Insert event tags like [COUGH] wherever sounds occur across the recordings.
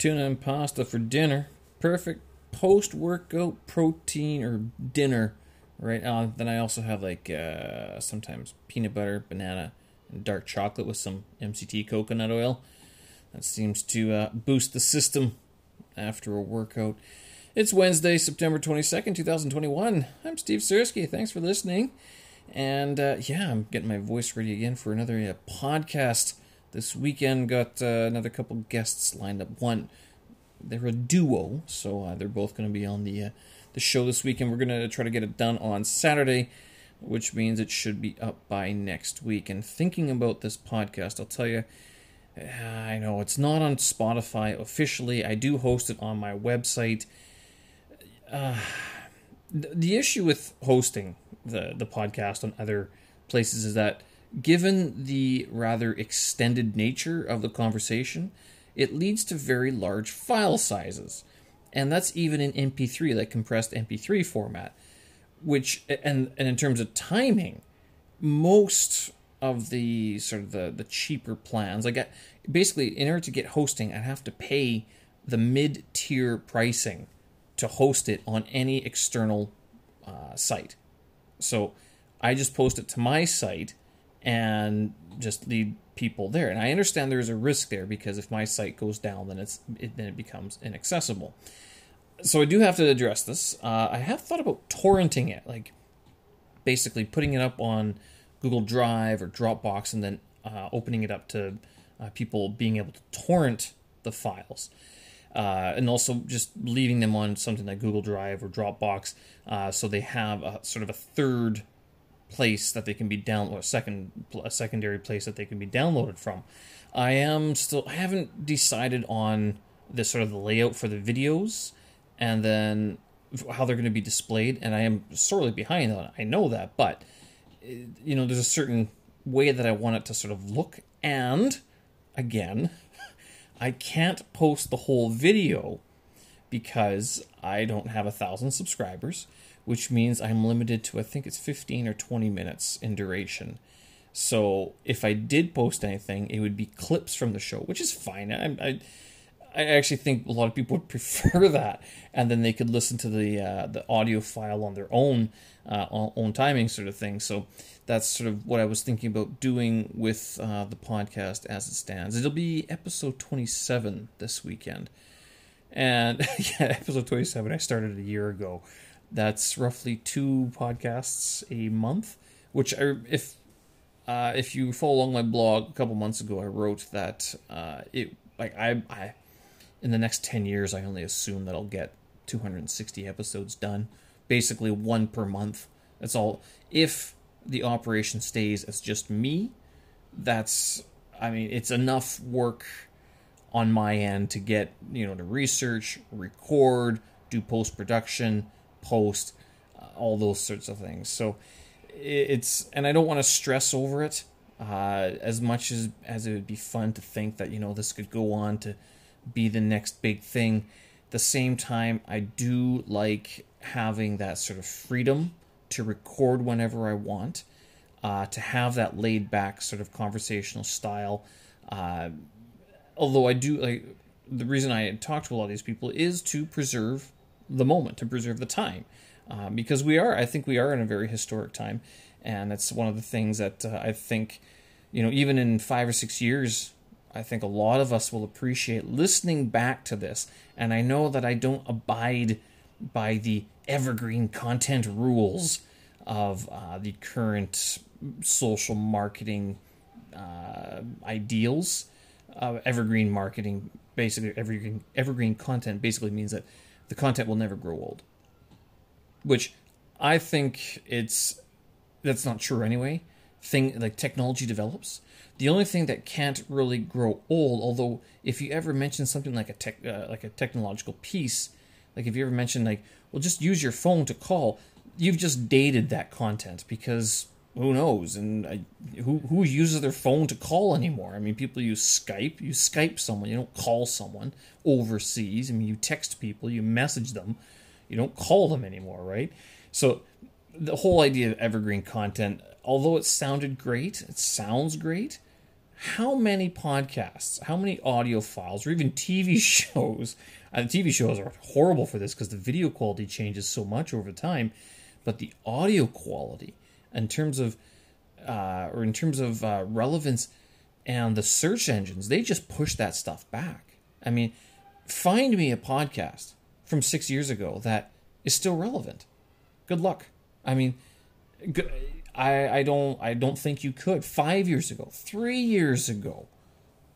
tuna and pasta for dinner. Perfect post workout protein or dinner. Right. Uh, then I also have like uh, sometimes peanut butter, banana, and dark chocolate with some MCT coconut oil. That seems to uh, boost the system after a workout. It's Wednesday, September 22nd, 2021. I'm Steve Sersky. Thanks for listening. And uh, yeah, I'm getting my voice ready again for another uh, podcast this weekend. Got uh, another couple guests lined up. One, they're a duo, so uh, they're both going to be on the uh, the show this weekend. We're going to try to get it done on Saturday, which means it should be up by next week. And thinking about this podcast, I'll tell you, I know it's not on Spotify officially. I do host it on my website. Uh, the issue with hosting the the podcast on other places is that given the rather extended nature of the conversation, it leads to very large file sizes. And that's even in MP3, like compressed MP3 format, which and and in terms of timing, most of the sort of the, the cheaper plans, like basically in order to get hosting, I'd have to pay the mid tier pricing to host it on any external uh, site. So I just post it to my site and just lead people there. And I understand there's a risk there because if my site goes down, then it's it, then it becomes inaccessible. So I do have to address this. Uh, I have thought about torrenting it, like basically putting it up on Google Drive or Dropbox, and then uh, opening it up to uh, people being able to torrent the files. Uh, and also just leaving them on something like Google Drive or Dropbox, uh, so they have a sort of a third place that they can be down or a second a secondary place that they can be downloaded from. I am still I haven't decided on the sort of the layout for the videos and then how they're going to be displayed and I am sorely behind on it. I know that, but eh, you know there's a certain way that I want it to sort of look and again [LAUGHS] I can't post the whole video because I don't have a thousand subscribers, which means I'm limited to I think it's 15 or 20 minutes in duration. So if I did post anything, it would be clips from the show, which is fine. I, I, I actually think a lot of people would [LAUGHS] prefer that, and then they could listen to the uh, the audio file on their own uh, own timing sort of thing. So that's sort of what I was thinking about doing with uh, the podcast as it stands. It'll be episode 27 this weekend. And [LAUGHS] yeah, episode 27, I started a year ago. That's roughly two podcasts a month, which I, if uh, if you follow along my blog a couple months ago, I wrote that uh, it like I, I in the next 10 years, I only assume that I'll get 260 episodes done, basically one per month. That's all. If the operation stays as just me, that's I mean, it's enough work on my end to get, you know, to research, record, do post production, post, uh, all those sorts of things. So it's, and I don't want to stress over it uh, as much as, as it would be fun to think that, you know, this could go on to be the next big thing. At the same time, I do like having that sort of freedom to record whenever I want, uh, to have that laid back sort of conversational style. Uh, although I do like the reason I talk to a lot of these people is to preserve the moment, to preserve the time, uh, because we are, I think, we are in a very historic time, and that's one of the things that uh, I think, you know, even in five or six years. I think a lot of us will appreciate listening back to this. And I know that I don't abide by the evergreen content rules of uh, the current social marketing uh, ideals. Uh, evergreen marketing, basically, evergreen, evergreen content basically means that the content will never grow old. Which I think it's that's not true anyway. Thing like technology develops. The only thing that can't really grow old, although if you ever mention something like a tech, uh, like a technological piece, like if you ever mention like, well, just use your phone to call, you've just dated that content because who knows? And I, who who uses their phone to call anymore? I mean, people use Skype. You Skype someone. You don't call someone overseas. I mean, you text people. You message them. You don't call them anymore, right? So the whole idea of evergreen content, although it sounded great, it sounds great. how many podcasts, how many audio files, or even TV [LAUGHS] shows? And TV shows are horrible for this because the video quality changes so much over time, but the audio quality, in terms of, uh, or in terms of uh, relevance, and the search engines, they just push that stuff back. I mean, find me a podcast from six years ago that is still relevant. Good luck. I mean, I, I don't I don't think you could. Five years ago, three years ago,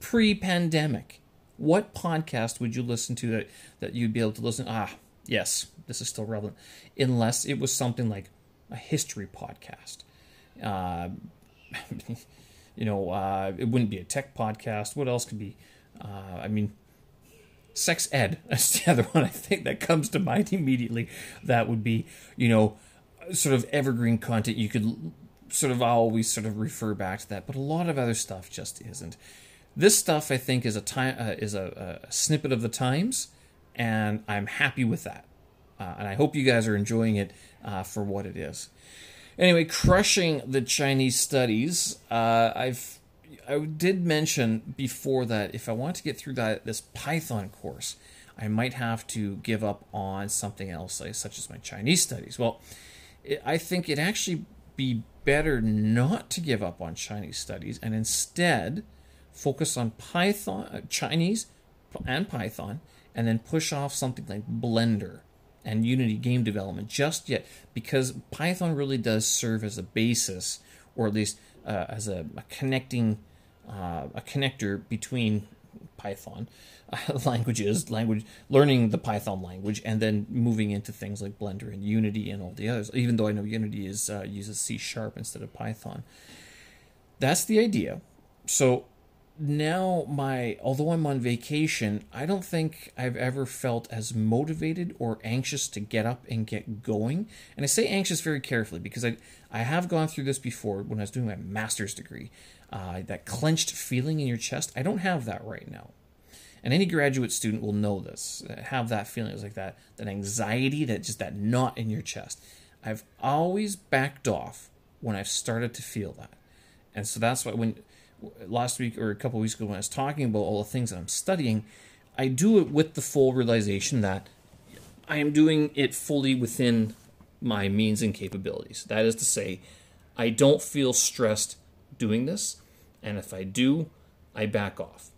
pre-pandemic, what podcast would you listen to that that you'd be able to listen? Ah, yes, this is still relevant, unless it was something like a history podcast. Uh, [LAUGHS] you know, uh, it wouldn't be a tech podcast. What else could be? Uh, I mean, sex ed. [LAUGHS] That's the other one I think that comes to mind immediately. That would be, you know, sort of evergreen content. You could sort of always sort of refer back to that, but a lot of other stuff just isn't. This stuff I think is a time uh, is a, a, snippet of the times, and I'm happy with that. Uh, and I hope you guys are enjoying it uh, for what it is. Anyway, crushing the Chinese studies. Uh, I've I did mention before that if I want to get through that this Python course, I might have to give up on something else, like, such as my Chinese studies. Well, it, I think it actually be better not to give up on Chinese studies and instead focus on Python, uh, Chinese and Python, and then push off something like Blender and Unity game development just yet, because Python really does serve as a basis, or at least uh, as a, a connecting uh, a connector between Python uh, [LAUGHS] languages, language learning the Python language, and then moving into things like Blender and Unity and all the others. Even though I know Unity is uh, uses C sharp instead of Python. That's the idea. So now my although I'm on vacation, I don't think I've ever felt as motivated or anxious to get up and get going. And I say anxious very carefully because I I have gone through this before when I was doing my master's degree. Uh, that clenched feeling in your chest, I don't have that right now. And any graduate student will know this. Have that feeling. It's like that that anxiety, that just that knot in your chest. I've always backed off when I've started to feel that. And so that's why when last week or a couple weeks ago when I was talking about all the things that I'm studying, I do it with the full realization that I am doing it fully within my means and capabilities. That is to say, I don't feel stressed doing this, and if I do, I back off.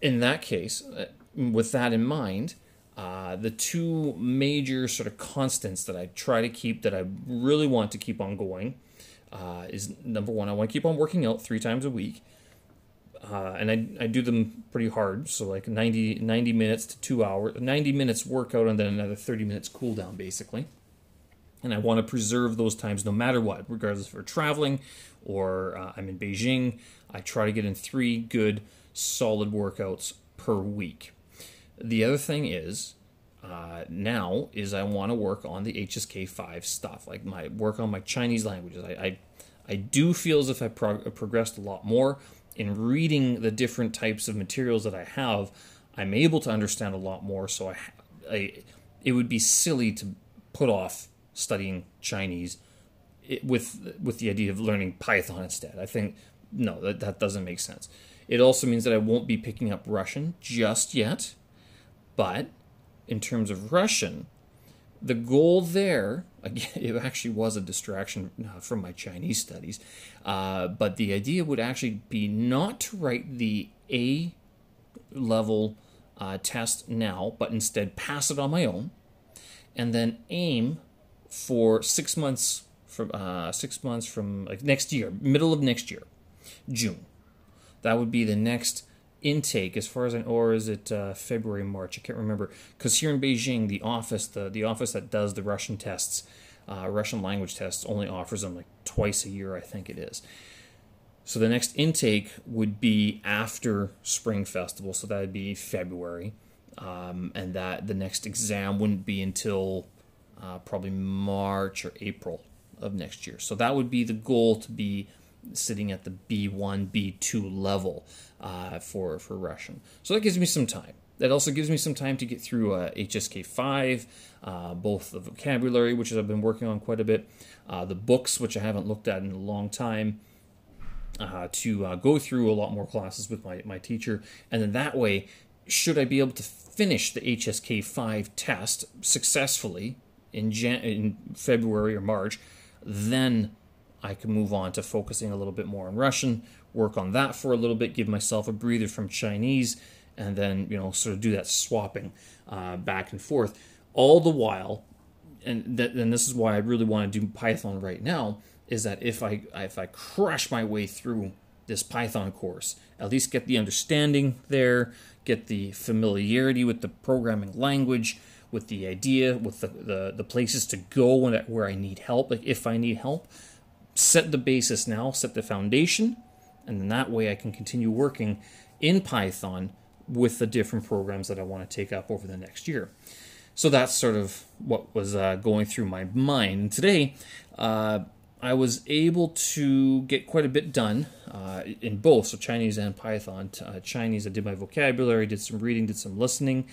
In that case, uh, with that in mind, uh, the two major sort of constants that I try to keep that I really want to keep on going uh, is number one, I want to keep on working out three times a week. Uh, and I, I do them pretty hard. So, like 90, 90 minutes to two hours, 90 minutes workout, and then another 30 minutes cool down, basically. And I want to preserve those times no matter what, regardless if we're traveling or uh, I'm in Beijing. I try to get in three good, solid workouts per week. The other thing is, uh, now is I want to work on the HSK five stuff, like my work on my Chinese languages. I I, I do feel as if I prog- progressed a lot more in reading the different types of materials that I have. I'm able to understand a lot more, so I, I it would be silly to put off studying Chinese with with the idea of learning Python instead. I think no, that that doesn't make sense. It also means that I won't be picking up Russian just yet, but in terms of Russian, the goal there, [LAUGHS] again, it actually was a distraction uh, from my Chinese studies, uh, but the idea would actually be not to write the A level uh, test now, but instead pass it on my own, and then aim for six months from uh, six months from like next year, middle of next year, June. That would be the next intake as far as I know, or is it uh, February, March? I can't remember. Because here in Beijing, the office, the, the office that does the Russian tests, uh, Russian language tests, only offers them like twice a year, I think it is. So the next intake would be after Spring Festival, so that would be February, um, and that the next exam wouldn't be until uh, probably March or April of next year. So that would be the goal to be sitting at the B1, B2 level uh, for, for Russian. So that gives me some time. That also gives me some time to get through uh, HSK 5, uh, both the vocabulary, which I've been working on quite a bit, uh, the books, which I haven't looked at in a long time. uh, to uh, go through a lot more classes with my, my teacher. And then that way, should I be able to finish the HSK 5 test successfully in, Jan- in February or March, then I can move on to focusing a little bit more on Russian, work on that for a little bit, give myself a breather from Chinese, and then, you know, sort of do that swapping uh, back and forth. All the while, and, th- and this is why I really want to do Python right now, is that if I if I crush my way through this Python course, at least get the understanding there, get the familiarity with the programming language, with the idea, with the, the, the places to go when, where I need help, like if I need help, set the basis now, set the foundation, and then that way I can continue working in Python with the different programs that I want to take up over the next year. So that's sort of what was uh, going through my mind. Today, uh, I was able to get quite a bit done uh, in both, so Chinese and Python. Uh, Chinese, I did my vocabulary, did some reading, did some listening,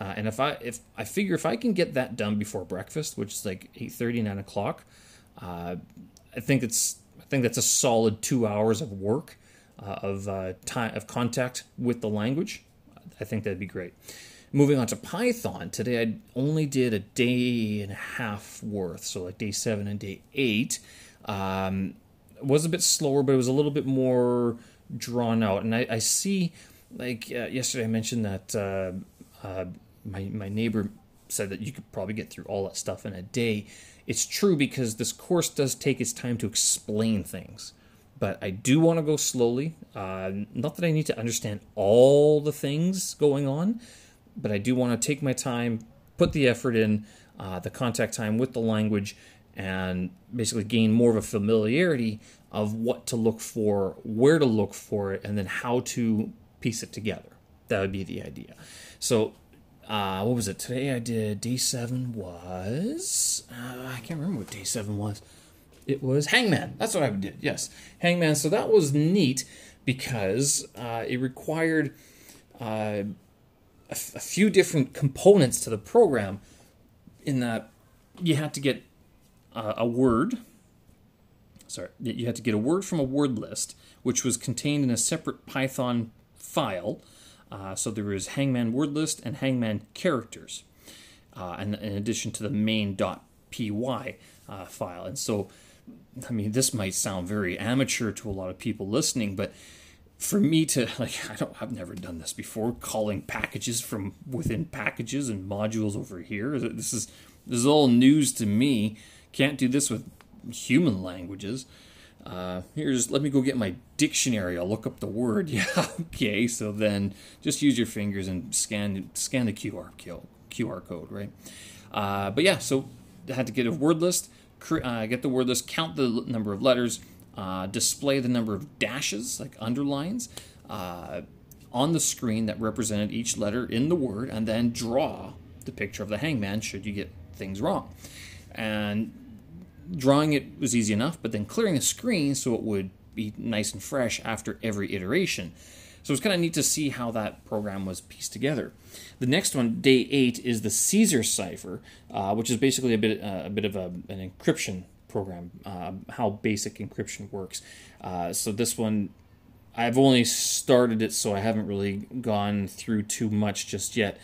uh, and if I if I figure if I can get that done before breakfast, which is like 8:30, 9 o'clock, uh, I think it's I think that's a solid two hours of work uh, of time of contact with the language. I think that'd be great. Moving on to Python, today I only did a day and a half worth, so like day seven and day eight. Um, was a bit slower, but it was a little bit more drawn out. And I, I see, like uh, yesterday, I mentioned that uh, uh, my my neighbor said that you could probably get through all that stuff in a day. It's true because this course does take its time to explain things, but I do want to go slowly. Uh, not that I need to understand all the things going on, but I do want to take my time, put the effort in, uh, the contact time with the language, and basically gain more of a familiarity of what to look for, where to look for it, and then how to piece it together. That would be the idea. So, uh, what was it? Today I did day seven was. Uh, I can't remember what day seven was. It was Hangman. That's what I did. Yes, Hangman. So that was neat because uh, it required uh, a, f- a few different components to the program. In that you had to get uh, a word. Sorry, you had to get a word from a word list, which was contained in a separate Python file. Uh, so there is Hangman word list and Hangman characters, uh, and in addition to the main.py uh, file. And so, I mean, this might sound very amateur to a lot of people listening, but for me to [LAUGHS] like, I don't, I've never done this before. Calling packages from within packages and modules over here. This is this is all news to me. Can't do this with human languages. Uh, here's let me go get my dictionary. I'll look up the word. [LAUGHS] Yeah, okay. So then just use your fingers and scan scan the QR QR code, right? Uh, but yeah, so I had to get a word list, uh, get the word list, count the number of letters, uh, display the number of dashes like underlines uh, on the screen that represented each letter in the word, and then draw the picture of the hangman should you get things wrong. And drawing it was easy enough, but then clearing the screen so it would be nice and fresh after every iteration. So it was kind of neat to see how that program was pieced together. The next one, day eight, is the Caesar cipher, uh, which is basically a bit uh, a bit of a, an encryption program, uh, how basic encryption works. Uh, so this one, I've only started it, so I haven't really gone through too much just yet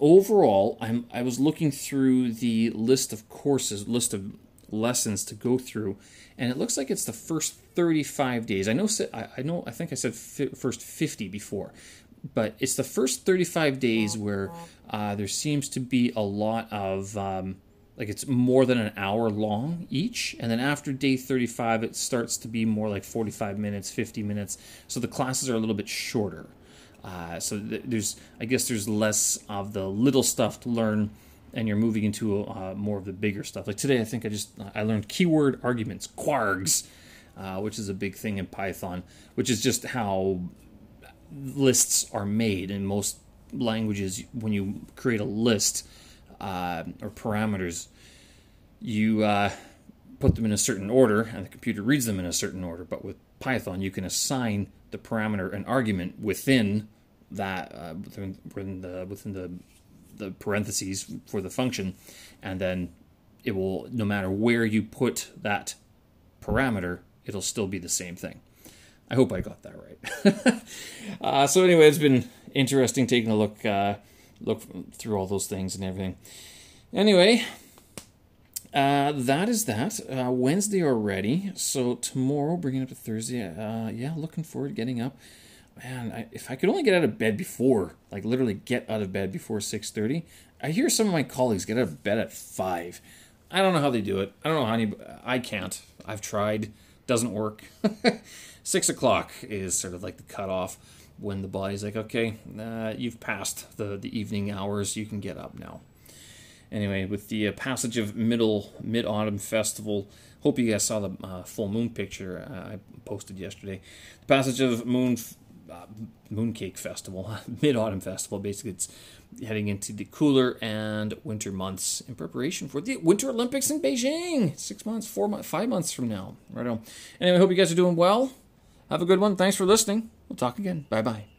overall, I'm I was looking through the list of courses, list of lessons to go through, and it looks like it's the first 35 days. I know I know I think I said first 50 before, but it's the first 35 days where uh, there seems to be a lot of um, like it's more than an hour long each, and then after day 35 it starts to be more like 45 minutes, 50 minutes. So the classes are a little bit shorter. Uh, so th- there's, I guess, there's less of the little stuff to learn, and you're moving into uh, more of the bigger stuff. Like today, I think I just I learned keyword arguments, kwargs, uh, which is a big thing in Python, which is just how lists are made in most languages. When you create a list uh, or parameters, you uh, put them in a certain order, and the computer reads them in a certain order. But with Python, you can assign the parameter an argument within that uh, within, within the within the the parentheses for the function, and then it will no matter where you put that parameter, it'll still be the same thing. I hope I got that right. [LAUGHS] uh, so anyway, it's been interesting taking a look uh, look through all those things and everything. Anyway, uh, that is that. Uh, Wednesday already. So tomorrow, bringing up to Thursday. Uh, yeah, looking forward to getting up. Man, I, if I could only get out of bed before, like literally get out of bed before six thirty. I hear some of my colleagues get out of bed at five. I don't know how they do it. I don't know how any. I can't. I've tried. Doesn't work. [LAUGHS] Six o'clock is sort of like the cutoff when the body's like, okay, uh, you've passed the the evening hours. You can get up now. Anyway, with the uh, passage of middle mid autumn festival, hope you guys saw the uh, full moon picture uh, I posted yesterday. The passage of moon uh, mooncake festival, [LAUGHS] mid autumn festival. Basically, it's heading into the cooler and winter months in preparation for the Winter Olympics in Beijing. Six months, four months, five months from now. Right on. Anyway, hope you guys are doing well. Have a good one. Thanks for listening. We'll talk again. Bye bye.